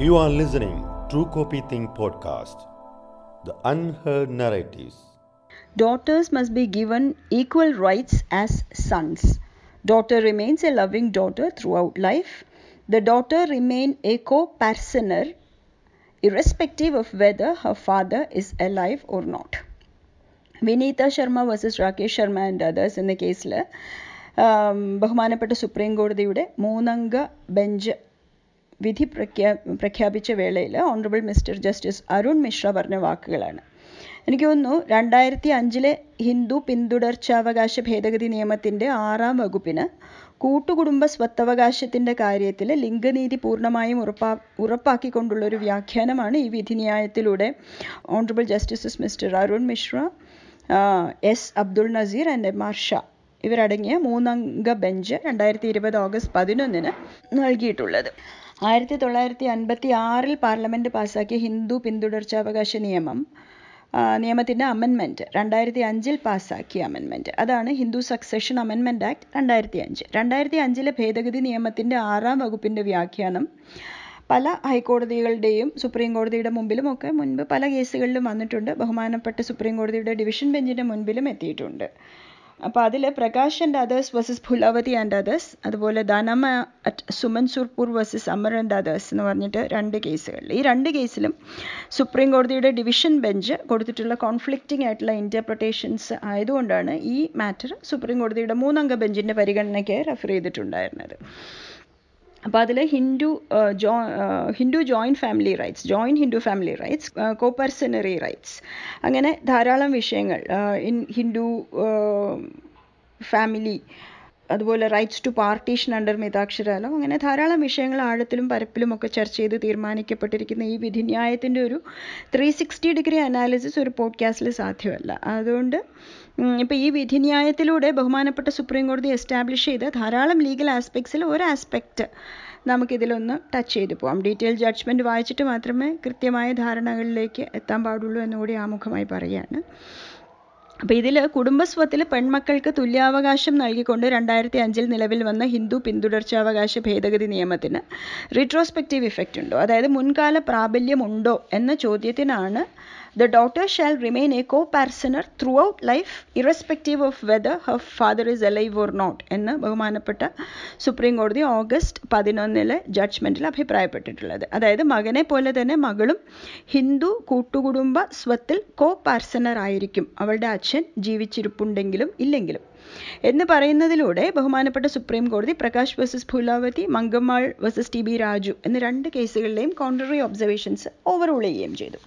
You are listening True Copy Think podcast, the unheard narratives. Daughters must be given equal rights as sons. Daughter remains a loving daughter throughout life. The daughter remain a co-parsoner irrespective of whether her father is alive or not. Vineeta Sharma versus Rakesh Sharma and others എന്ന കേസിൽ ബഹുമാനപ്പെട്ട supreme കോടതിയുടെ മൂന്നംഗ bench വിധി പ്രഖ്യാ പ്രഖ്യാപിച്ച വേളയിൽ honourable mister justice Arun Mishra പറഞ്ഞ വാക്കുകളാണ്. എനിക്ക് തോന്നുന്നു രണ്ടായിരത്തി അഞ്ചിലെ ഹിന്ദു പിന്തുടർച്ചാവകാശ ഭേദഗതി നിയമത്തിന്റെ ആറാം വകുപ്പിന് കൂട്ടുകുടുംബ സ്വത്തവകാശത്തിന്റെ കാര്യത്തിൽ ലിംഗനീതി പൂർണമായും ഉറപ്പാ ഉറപ്പാക്കിക്കൊണ്ടുള്ള ഒരു വ്യാഖ്യാനമാണ് ഈ വിധിന്യായത്തിലൂടെ honourable justices mister Arun Mishra S Abdul Nazeer and M R Shah ഇവരടങ്ങിയ മൂന്നംഗ ബെഞ്ച് രണ്ടായിരത്തി ഇരുപത് ഓഗസ്റ്റ് പതിനൊന്നിന് നൽകിയിട്ടുള്ളത്. ആയിരത്തി തൊള്ളായിരത്തി അൻപത്തി ആറിൽ പാർലമെന്റ് പാസ്സാക്കിയ ഹിന്ദു പിന്തുടർച്ചാവകാശ നിയമം നിയമത്തിന്റെ അമെൻമെന്റ് രണ്ടായിരത്തി അഞ്ചിൽ പാസ്സാക്കിയ അമെൻമെന്റ് അതാണ് ഹിന്ദു സക്സഷൻ അമെൻമെന്റ് ആക്ട് രണ്ടായിരത്തി അഞ്ച് രണ്ടായിരത്തി അഞ്ചിലെ ഭേദഗതി നിയമത്തിന്റെ ആറാം വകുപ്പിന്റെ വ്യാഖ്യാനം പല ഹൈക്കോടതികളുടെയും സുപ്രീം കോടതിയുടെ മുമ്പിലും ഒക്കെ മുൻപ് പല കേസുകളിലും വന്നിട്ടുണ്ട്. ബഹുമാനപ്പെട്ട സുപ്രീം കോടതിയുടെ ഡിവിഷൻ ബെഞ്ചിന്റെ മുൻപിലും എത്തിയിട്ടുണ്ട്. അപ്പോൾ അതിൽ Prakash and others versus Phulavati and others അതുപോലെ Danamma at Suman Surpur versus Amar and others എന്ന് പറഞ്ഞിട്ട് രണ്ട് കേസുകളിൽ ഈ രണ്ട് കേസിലും സുപ്രീം കോടതിയുടെ ഡിവിഷൻ ബെഞ്ച് കൊടുത്തിട്ടുള്ള കോൺഫ്ലിക്റ്റിംഗ് ആയിട്ടുള്ള ഇന്റർപ്രിട്ടേഷൻസ് ആയതുകൊണ്ടാണ് ഈ മാറ്റർ സുപ്രീം കോടതിയുടെ മൂന്നംഗ ബെഞ്ചിന്റെ പരിഗണനയ്ക്ക് റെഫർ ചെയ്തിട്ടുണ്ടായിരുന്നത്. അപ്പോൾ അതിൽ ഹിന്ദു ജോ Hindu joint family rights joint Hindu family rights coparcenary rights അങ്ങനെ ധാരാളം വിഷയങ്ങൾ ഇൻ ഹിന്ദു ഫാമിലി അതുപോലെ rights to partition under Mitakshara law അങ്ങനെ ധാരാളം വിഷയങ്ങൾ ആഴത്തിലും പരപ്പിലും ഒക്കെ ചർച്ച ചെയ്ത് തീരുമാനിക്കപ്പെട്ടിരിക്കുന്ന ഈ വിധിന്യായത്തിന്റെ ഒരു ത്രീ സിക്സ്റ്റി ഡിഗ്രി അനാലിസിസ് ഒരു പോഡ്കാസ്റ്റിൽ സാധ്യമല്ല. അതുകൊണ്ട് ഇപ്പോൾ ഈ വിധിന്യായത്തിലൂടെ ബഹുമാനപ്പെട്ട സുപ്രീം കോടതി എസ്റ്റാബ്ലിഷ് ചെയ്ത ധാരാളം ലീഗൽ ആസ്പെക്ട്സിൽ ഒരു ആസ്പെക്റ്റ് നമുക്കിതിലൊന്ന് ടച്ച് ചെയ്തു പോകാം ഡീറ്റെയിൽ ജഡ്ജ്മെന്റ് വായിച്ചിട്ട് മാത്രമേ കൃത്യമായ ധാരണകളിലേക്ക് എത്താൻ പാടുള്ളൂ എന്നുകൂടി ആമുഖമായി പറയുകയാണ് അപ്പോൾ ഇതിൽ കുടുംബസ്വത്തിൽ പെൺമക്കൾക്ക് തുല്യാവകാശം നൽകിക്കൊണ്ട് രണ്ടായിരത്തി അഞ്ചിൽ നിലവിൽ വന്ന ഹിന്ദു പിന്തുടർച്ചാവകാശ ഭേദഗതി നിയമത്തിന് റിട്രോസ്പെക്റ്റീവ് ഇഫക്റ്റ് ഉണ്ടോ? അതായത് മുൻകാല പ്രാബല്യം ഉണ്ടോ എന്ന ചോദ്യത്തിനാണ് the daughter shall remain a co-parsoner throughout life, irrespective of whether her father is alive or not എന്ന് ബഹുമാനപ്പെട്ട സുപ്രീം കോടതി ഓഗസ്റ്റ് പതിനൊന്നിലെ ജഡ്ജ്മെന്റിൽ അഭിപ്രായപ്പെട്ടിട്ടുള്ളത്. അതായത് മകനെ പോലെ തന്നെ മകളും ഹിന്ദു കൂട്ടുകുടുംബ സ്വത്തിൽ കോ പാർസണർ ആയിരിക്കും. അവളുടെ അച്ഛൻ ജീവിച്ചിരിപ്പുണ്ടെങ്കിലും ഇല്ലെങ്കിലും. എന്ന് പറയുന്നതിലൂടെ ബഹുമാനപ്പെട്ട സുപ്രീം കോടതി Prakash versus Bhulavati Mangammal versus T B Raju എന്ന രണ്ട് കേസുകളിലെയും കോൺട്രറി ഒബ്സർവേഷൻസ് ഓവർറൂൾ ചെയ്യുകയും ചെയ്തു.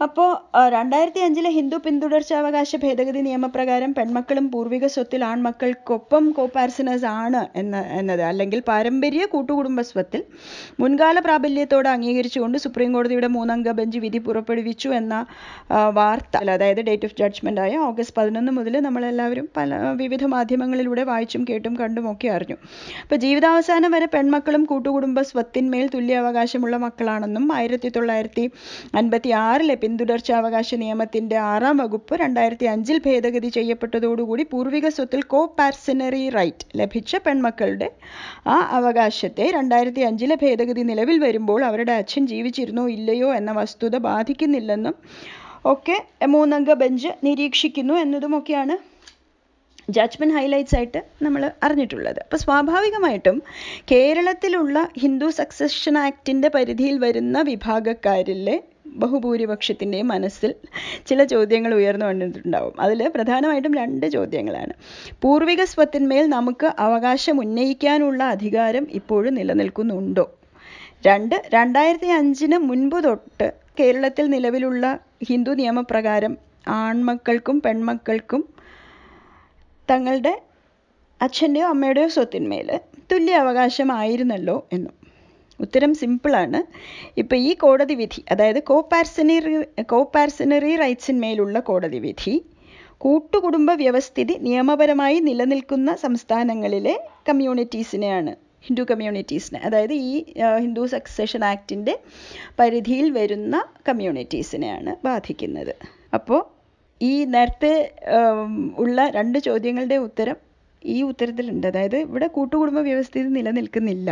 അപ്പോൾ രണ്ടായിരത്തി അഞ്ചിലെ ഹിന്ദു പിന്തുടർച്ചാവകാശ ഭേദഗതി നിയമപ്രകാരം പെൺമക്കളും പൂർവിക സ്വത്തിൽ ആൺമക്കൾക്കൊപ്പം കോപാർസനേഴ്സ് ആണ് എന്ന് എന്നത് അല്ലെങ്കിൽ പാരമ്പര്യ കൂട്ടുകുടുംബ സ്വത്തിൽ മുൻകാല പ്രാബല്യത്തോടെ അംഗീകരിച്ചുകൊണ്ട് സുപ്രീം കോടതിയുടെ മൂന്നംഗ ബെഞ്ച് വിധി പുറപ്പെടുവിച്ചു എന്ന വാർത്ത അതായത് ഡേറ്റ് ഓഫ് ജഡ്ജ്മെന്റ് ആയ ഓഗസ്റ്റ് പതിനൊന്ന് മുതൽ നമ്മളെല്ലാവരും പല വിവിധ മാധ്യമങ്ങളിലൂടെ വായിച്ചും കേട്ടും കണ്ടും ഒക്കെ അറിഞ്ഞു. അപ്പോൾ ജീവിതാവസാനം വരെ പെൺമക്കളും കൂട്ടുകുടുംബ സ്വത്തിന്മേൽ തുല്യാവകാശമുള്ള മക്കളാണെന്നും ആയിരത്തി തൊള്ളായിരത്തി അൻപത്തി ആറിലെ പിന്തുടർച്ചാവകാശ നിയമത്തിന്റെ ആറാം വകുപ്പ് രണ്ടായിരത്തി അഞ്ചിൽ ഭേദഗതി ചെയ്യപ്പെട്ടതോടുകൂടി പൂർവിക സ്വത്തിൽ കോ പാർസനറി റൈറ്റ് ലഭിച്ച പെൺമക്കളുടെ ആ അവകാശത്തെ രണ്ടായിരത്തി അഞ്ചിലെ ഭേദഗതി നിലവിൽ വരുമ്പോൾ അവരുടെ അച്ഛൻ ജീവിച്ചിരുന്നോ ഇല്ലയോ എന്ന വസ്തുത ബാധിക്കുന്നില്ലെന്നും ഒക്കെ മൂന്നംഗ ബെഞ്ച് നിരീക്ഷിക്കുന്നു എന്നതുമൊക്കെയാണ് ജഡ്ജ്മെന്റ് ഹൈലൈറ്റ്സ് ആയിട്ട് നമ്മൾ അറിഞ്ഞിട്ടുള്ളത്. അപ്പോൾ സ്വാഭാവികമായിട്ടും കേരളത്തിലുള്ള ഹിന്ദു സക്സഷൻ ആക്ടിന്റെ പരിധിയിൽ വരുന്ന വിഭാഗക്കാരിലെ ബഹുഭൂരിപക്ഷത്തിന്റെയും മനസ്സിൽ ചില ചോദ്യങ്ങൾ ഉയർന്നു വന്നിട്ടുണ്ടാവും അതിൽ പ്രധാനമായിട്ടും രണ്ട് ചോദ്യങ്ങളാണ്. പൂർവിക സ്വത്തിന്മേൽ നമുക്ക് അവകാശം ഉന്നയിക്കാനുള്ള അധികാരം ഇപ്പോഴും നിലനിൽക്കുന്നുണ്ടോ? രണ്ട് രണ്ടായിരത്തി അഞ്ചിന് മുൻപ് തൊട്ട് കേരളത്തിൽ നിലവിലുള്ള ഹിന്ദു നിയമപ്രകാരം ആൺമക്കൾക്കും പെൺമക്കൾക്കും തങ്ങളുടെ അച്ഛന്റെയോ അമ്മയുടെയോ സ്വത്തിന്മേൽ തുല്യ അവകാശമായിരുന്നല്ലോ എന്നും. ഉത്തരം സിമ്പിളാണ് ഇപ്പോൾ ഈ കോടതി വിധി അതായത് കോപാർസനറി കോപാർസനറി റൈറ്റ്സിന്മേലുള്ള കോടതി വിധി കൂട്ടുകുടുംബ വ്യവസ്ഥിതി നിയമപരമായി നിലനിൽക്കുന്ന സംസ്ഥാനങ്ങളിലെ കമ്മ്യൂണിറ്റീസിനെയാണ് ഹിന്ദു കമ്മ്യൂണിറ്റീസിനെ അതായത് ഈ ഹിന്ദു സക്സഷൻ ആക്ടിന്റെ പരിധിയിൽ വരുന്ന കമ്മ്യൂണിറ്റീസിനെയാണ് ബാധിക്കുന്നത്. അപ്പോൾ ഈ നേരത്തെ ഉള്ള രണ്ട് ചോദ്യങ്ങളുടെ ഉത്തരം ഈ ഉത്തരത്തിലുണ്ട്. അതായത് ഇവിടെ കൂട്ടുകുടുംബ വ്യവസ്ഥിതി നിലനിൽക്കുന്നില്ല.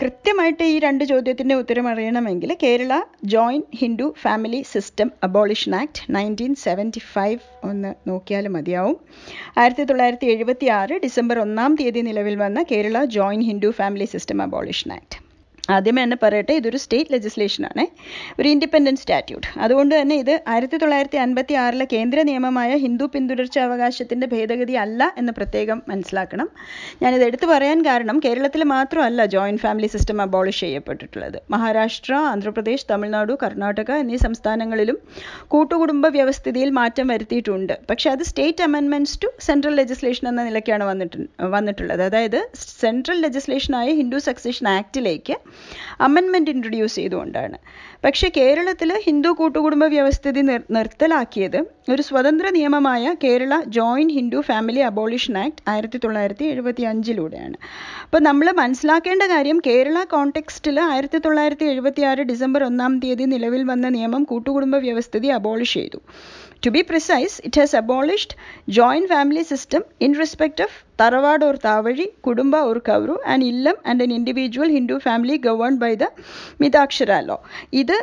കൃത്യമായിട്ട് ഈ രണ്ട് ചോദ്യത്തിന്റെ ഉത്തരം അറിയണമെങ്കിൽ Kerala joint Hindu family system abolition act nineteen seventy five ഒന്ന് നോക്കിയാൽ മതിയാവും. ആയിരത്തി തൊള്ളായിരത്തി എഴുപത്തി ആറ് ഡിസംബർ ഒന്നാം തീയതി നിലവിൽ വന്ന Kerala joint Hindu family system abolition act. ആദ്യമേ തന്നെ പറയട്ടെ ഇതൊരു സ്റ്റേറ്റ് ലെജിസ്ലേഷനാണ് ഒരു ഇൻഡിപെൻഡന്റ് സ്റ്റാറ്റ്യൂട്ട് അതുകൊണ്ട് തന്നെ ഇത് ആയിരത്തി തൊള്ളായിരത്തി അൻപത്തി ആറിലെ കേന്ദ്ര നിയമമായ ഹിന്ദു പിന്തുടർച്ചാവകാശത്തിന്റെ ഭേദഗതി അല്ല എന്ന് പ്രത്യേകം മനസ്സിലാക്കണം. ഞാനിത് എടുത്തു പറയാൻ കാരണം കേരളത്തിൽ മാത്രമല്ല ജോയിന്റ് ഫാമിലി സിസ്റ്റം അബോളിഷ് ചെയ്യപ്പെട്ടിട്ടുള്ളത്. മഹാരാഷ്ട്ര ആന്ധ്രാപ്രദേശ് തമിഴ്നാടു കർണാടക എന്നീ സംസ്ഥാനങ്ങളിലും കൂട്ടുകുടുംബ വ്യവസ്ഥിതിയിൽ മാറ്റം വരുത്തിയിട്ടുണ്ട്. പക്ഷേ അത് സ്റ്റേറ്റ് അമെൻമെന്റ്സ് ടു സെൻട്രൽ ലെജിസ്ലേഷൻ എന്ന നിലയ്ക്കാണ് വന്നിട്ട് വന്നിട്ടുള്ളത്. അതായത് സെൻട്രൽ ലെജിസ്ലേഷനായ ഹിന്ദു സക്സഷൻ ആക്ടിലേക്ക് അമെൻമെന്റ് ഇൻട്രൊഡ്യൂസ് ചെയ്തുകൊണ്ടാണ്. പക്ഷേ കേരളത്തിൽ ഹിന്ദു കൂട്ടുകുടുംബ വ്യവസ്ഥിതി നിർ നിർത്തലാക്കിയത് ഒരു സ്വതന്ത്ര നിയമമായ Kerala joint Hindu family abolition act ആയിരത്തി തൊള്ളായിരത്തി എഴുപത്തി അഞ്ചിലൂടെയാണ് അപ്പോൾ നമ്മൾ മനസ്സിലാക്കേണ്ട കാര്യം കേരള കോണ്ടെക്സ്റ്റിൽ ആയിരത്തി തൊള്ളായിരത്തി എഴുപത്തി ആറ് ഡിസംബർ ഒന്നാം തീയതി നിലവിൽ വന്ന നിയമം കൂട്ടുകുടുംബ വ്യവസ്ഥിതി അബോളിഷ് ചെയ്തു. To be precise, it has abolished joint family system in respect of Tarawad or Tavadi, Kudumba or Kauru, and illam and an individual Hindu family governed by the Midakshara law. ഇത്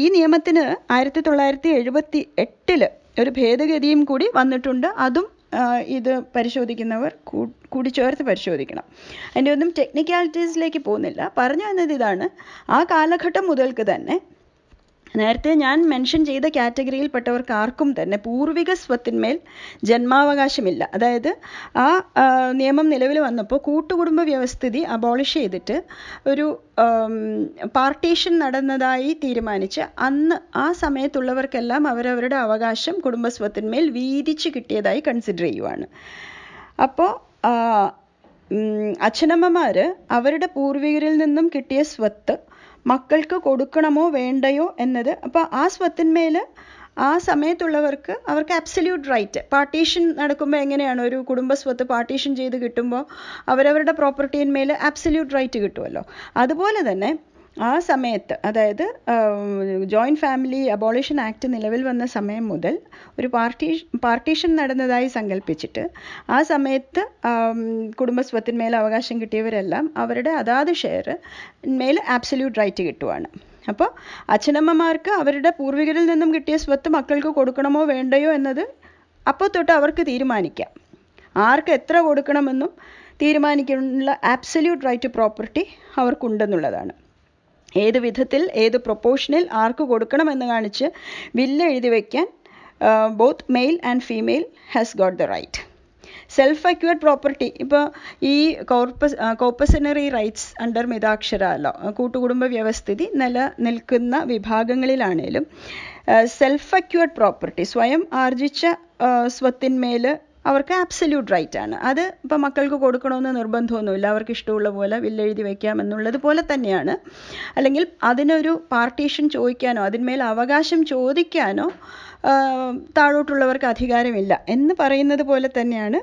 ഈ നിയമത്തിന് ആയിരത്തി തൊള്ളായിരത്തി എഴുപത്തി എട്ടിൽ ഒരു ഭേദഗതിയും കൂടി വന്നിട്ടുണ്ട് അതും ഇത് പരിശോധിക്കുന്നവർ കൂടി ചേർത്ത് പരിശോധിക്കണം അതിന്റെ ഒന്നും ടെക്നിക്കാലിറ്റീസിലേക്ക് പോകുന്നില്ല പറഞ്ഞു വന്നത് ഇതാണ് ആ കാലഘട്ടം മുതൽക്ക് തന്നെ നേരത്തെ ഞാൻ മെൻഷൻ ചെയ്ത കാറ്റഗറിയിൽപ്പെട്ടവർക്ക് ആർക്കും തന്നെ പൂർവിക സ്വത്തിന്മേൽ ജന്മാവകാശമില്ല. അതായത് ആ നിയമം നിലവിൽ വന്നപ്പോൾ കൂട്ടുകുടുംബ വ്യവസ്ഥിതി അബോളിഷ് ചെയ്തിട്ട് ഒരു പാർട്ടീഷൻ നടന്നതായി തീരുമാനിച്ച് അന്ന് ആ സമയത്തുള്ളവർക്കെല്ലാം അവരവരുടെ അവകാശം കുടുംബസ്വത്തിന്മേൽ വീതിച്ച് കിട്ടിയതായി കൺസിഡർ ചെയ്യുവാണ്. അപ്പോൾ അച്ഛനമ്മമാർ അവരുടെ പൂർവികരിൽ നിന്നും കിട്ടിയ സ്വത്ത് മക്കൾക്ക് കൊടുക്കണമോ വേണ്ടയോ എന്നത്. അപ്പോൾ ആ സ്വത്തിന്മേൽ ആ സമയത്തുള്ളവർക്ക് അവർക്ക് അബ്സല്യൂട്ട് റൈറ്റ് പാർട്ടീഷൻ നടക്കുമ്പോൾ എങ്ങനെയാണ് ഒരു കുടുംബ സ്വത്ത് പാർട്ടീഷൻ ചെയ്ത് കിട്ടുമ്പോൾ അവരവരുടെ പ്രോപ്പർട്ടിയിന്മേൽ അബ്സല്യൂട്ട് റൈറ്റ് കിട്ടുമല്ലോ അതുപോലെ തന്നെ ആ സമയത്ത് അതായത് ജോയിന്റ് ഫാമിലി അബോളിഷൻ ആക്ട് നിലവിൽ വന്ന സമയം മുതൽ ഒരു പാർട്ടി പാർട്ടീഷൻ നടന്നതായി സങ്കല്പിച്ചിട്ട് ആ സമയത്ത് കുടുംബസ്വത്തിന്മേൽ അവകാശം കിട്ടിയവരെല്ലാം അവരുടെ അതാത് ഷെയർ മേൽ ആബ്സല്യൂട്ട് റൈറ്റ് കിട്ടുവാണ്. അപ്പോൾ അച്ഛനമ്മമാർക്ക് അവരുടെ പൂർവികരിൽ നിന്നും കിട്ടിയ സ്വത്ത് മക്കൾക്ക് കൊടുക്കണമോ വേണ്ടയോ എന്നത് അപ്പോൾ തൊട്ട് അവർക്ക് തീരുമാനിക്കാം. ആർക്ക് എത്ര കൊടുക്കണമെന്നും തീരുമാനിക്കാനുള്ള ആബ്സല്യൂട്ട് റൈറ്റ് പ്രോപ്പർട്ടി അവർക്കുണ്ടെന്നുള്ളതാണ്. ഏത് വിധത്തിൽ ഏത് പ്രൊപ്പോഷനിൽ ആർക്ക് കൊടുക്കണമെന്ന് കാണിച്ച് ബില്ല് എഴുതി വയ്ക്കാൻ both male and female has got the right self acquired property ഇപ്പോൾ ഈ corpus coparcenary rights under Mitakshara കൂട്ടുകുടുംബ വ്യവസ്ഥിതി നിലനിൽക്കുന്ന വിഭാഗങ്ങളിലാണേലും സെൽഫ് അക്യൂർഡ് പ്രോപ്പർട്ടി സ്വയം ആർജിച്ച സ്വത്തിന്മേൽ അവർക്ക് ആബ്സല്യൂട്ട് റൈറ്റ് ആണ്. അത് ഇപ്പോൾ മക്കൾക്ക് കൊടുക്കണമെന്ന് നിർബന്ധമൊന്നുമില്ല. അവർക്ക് ഇഷ്ടമുള്ള പോലെ വില്ലെഴുതി വയ്ക്കാം എന്നുള്ളത് പോലെ തന്നെയാണ്. അല്ലെങ്കിൽ അതിനൊരു പാർട്ടീഷൻ ചോദിക്കാനോ അതിന്മേൽ അവകാശം ചോദിക്കാനോ താഴോട്ടുള്ളവർക്ക് അധികാരമില്ല എന്ന് പറയുന്നത് പോലെ തന്നെയാണ്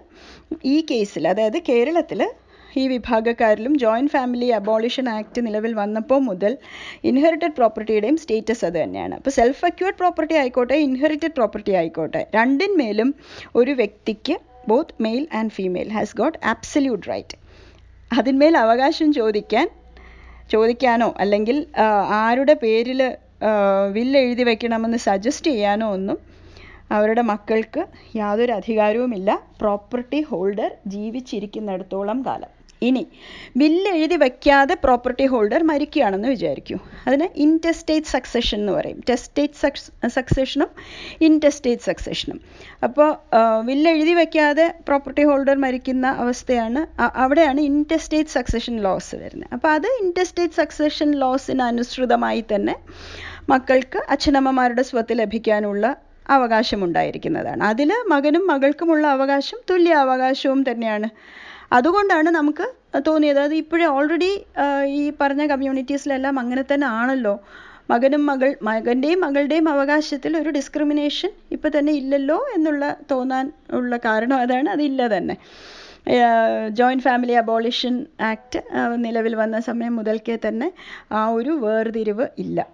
ഈ കേസിൽ അതായത് കേരളത്തിൽ ഈ വിഭാഗക്കാരിലും ജോയിന്റ് ഫാമിലി അബോളിഷൻ ആക്ട് നിലവിൽ വന്നപ്പോൾ മുതൽ ഇൻഹെറിറ്റഡ് പ്രോപ്പർട്ടിയുടെയും സ്റ്റേറ്റസ് അത് തന്നെയാണ്. അപ്പോൾ സെൽഫ് അക്യൂർഡ് പ്രോപ്പർട്ടി ആയിക്കോട്ടെ ഇൻഹെറിറ്റഡ് പ്രോപ്പർട്ടി ആയിക്കോട്ടെ രണ്ടിന്മേലും ഒരു വ്യക്തിക്ക് both male and female has got absolute right അതിന്മേൽ അവകാശം ചോദിക്കാൻ ചോദിക്കാനോ അല്ലെങ്കിൽ ആരുടെ പേരിൽ വില്ലെഴുതി വെക്കണമെന്ന് സജസ്റ്റ് ചെയ്യാനോ ഒന്നും അവരുടെ മക്കൾക്ക് യാതൊരു അധികാരവുമില്ല. പ്രോപ്പർട്ടി ഹോൾഡർ ജീവിച്ചിരിക്കുന്നിടത്തോളം കാലം. ഇനി ബില്ല് എഴുതി വയ്ക്കാതെ പ്രോപ്പർട്ടി ഹോൾഡർ മരിക്കുകയാണെന്ന് വിചാരിക്കൂ. അതിന് ഇന്റസ്റ്റേറ്റ് സക്സഷൻ എന്ന് പറയും. ടെസ്റ്റേറ്റ് സക്സഷനും ഇന്റസ്റ്റേറ്റ് സക്സഷനും അപ്പോൾ ബില്ല് എഴുതി വയ്ക്കാതെ പ്രോപ്പർട്ടി ഹോൾഡർ മരിക്കുന്ന അവസ്ഥയാണ് അവിടെയാണ് ഇന്റസ്റ്റേറ്റ് സക്സഷൻ ലോസ് വരുന്നത്. അപ്പോൾ അത് ഇന്റസ്റ്റേറ്റ് സക്സഷൻ ലോസിന് അനുസൃതമായി തന്നെ മക്കൾക്ക് അച്ഛനമ്മമാരുടെ സ്വത്ത് ലഭിക്കാനുള്ള അവകാശമുണ്ടായിരിക്കുന്നതാണ് അതിൽ മകനും മകൾക്കുമുള്ള അവകാശം തുല്യ അവകാശവും തന്നെയാണ്. അതുകൊണ്ടാണ് നമുക്ക് തോന്നിയത്. അത് ഇപ്പോഴേ ഓൾറെഡി ഈ പറഞ്ഞ കമ്മ്യൂണിറ്റീസിലെല്ലാം അങ്ങനെ തന്നെ ആണല്ലോ. മകനും മകൾ മകന്റെയും മകളുടെയും അവകാശത്തിൽ ഒരു ഡിസ്ക്രിമിനേഷൻ ഇപ്പം തന്നെ ഇല്ലല്ലോ എന്നുള്ള തോന്നാൻ ഉള്ള കാരണം അതാണ്. അതില്ല തന്നെ. ജോയിന്റ് ഫാമിലി അബോളിഷൻ ആക്ട് നിലവിൽ വന്ന സമയം മുതൽക്കേ തന്നെ ആ ഒരു വേർതിരിവ് ഇല്ല.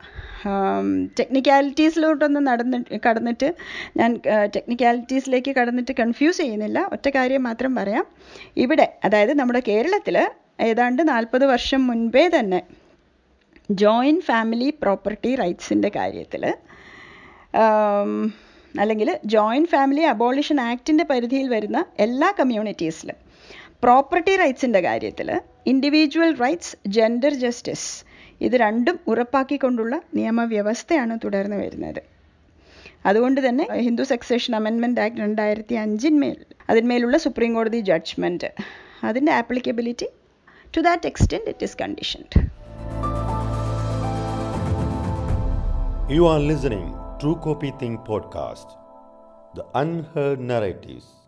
ടെക്നിക്കാലിറ്റീസിലോട്ടൊന്നും നടന്ന് കടന്നിട്ട് ഞാൻ ടെക്നിക്കാലിറ്റീസിലേക്ക് കടന്നിട്ട് കൺഫ്യൂസ് ചെയ്യുന്നില്ല. ഒറ്റ കാര്യം മാത്രം പറയാം. ഇവിടെ അതായത് നമ്മുടെ കേരളത്തിൽ ഏതാണ്ട് നാൽപ്പത് വർഷം മുൻപേ തന്നെ ജോയിന്റ് ഫാമിലി പ്രോപ്പർട്ടി റൈറ്റ്സിന്റെ കാര്യത്തിൽ അല്ലെങ്കിൽ ജോയിന്റ് ഫാമിലി അബോളിഷൻ ആക്ടിന്റെ പരിധിയിൽ വരുന്ന എല്ലാ കമ്മ്യൂണിറ്റീസിലും പ്രോപ്പർട്ടി റൈറ്റ്സിന്റെ കാര്യത്തിൽ ഇൻഡിവിജ്വൽ റൈറ്റ്സ് ജെൻഡർ ജസ്റ്റിസ് ഇത് രണ്ടും ഉറപ്പാക്കിക്കൊണ്ടുള്ള നിയമവ്യവസ്ഥയാണ് തുടർന്ന് വരുന്നത്. അതുകൊണ്ട് തന്നെ ഹിന്ദു സക്സേഷൻ അമെൻമെന്റ് ആക്ട് രണ്ടായിരത്തി അഞ്ചിന്മേൽ അതിന്മേലുള്ള സുപ്രീം കോടതി ജഡ്ജ്മെന്റ് അതിന്റെ applicability to that extent it is conditioned you are listening True Copy Think podcast, the unheard narratives.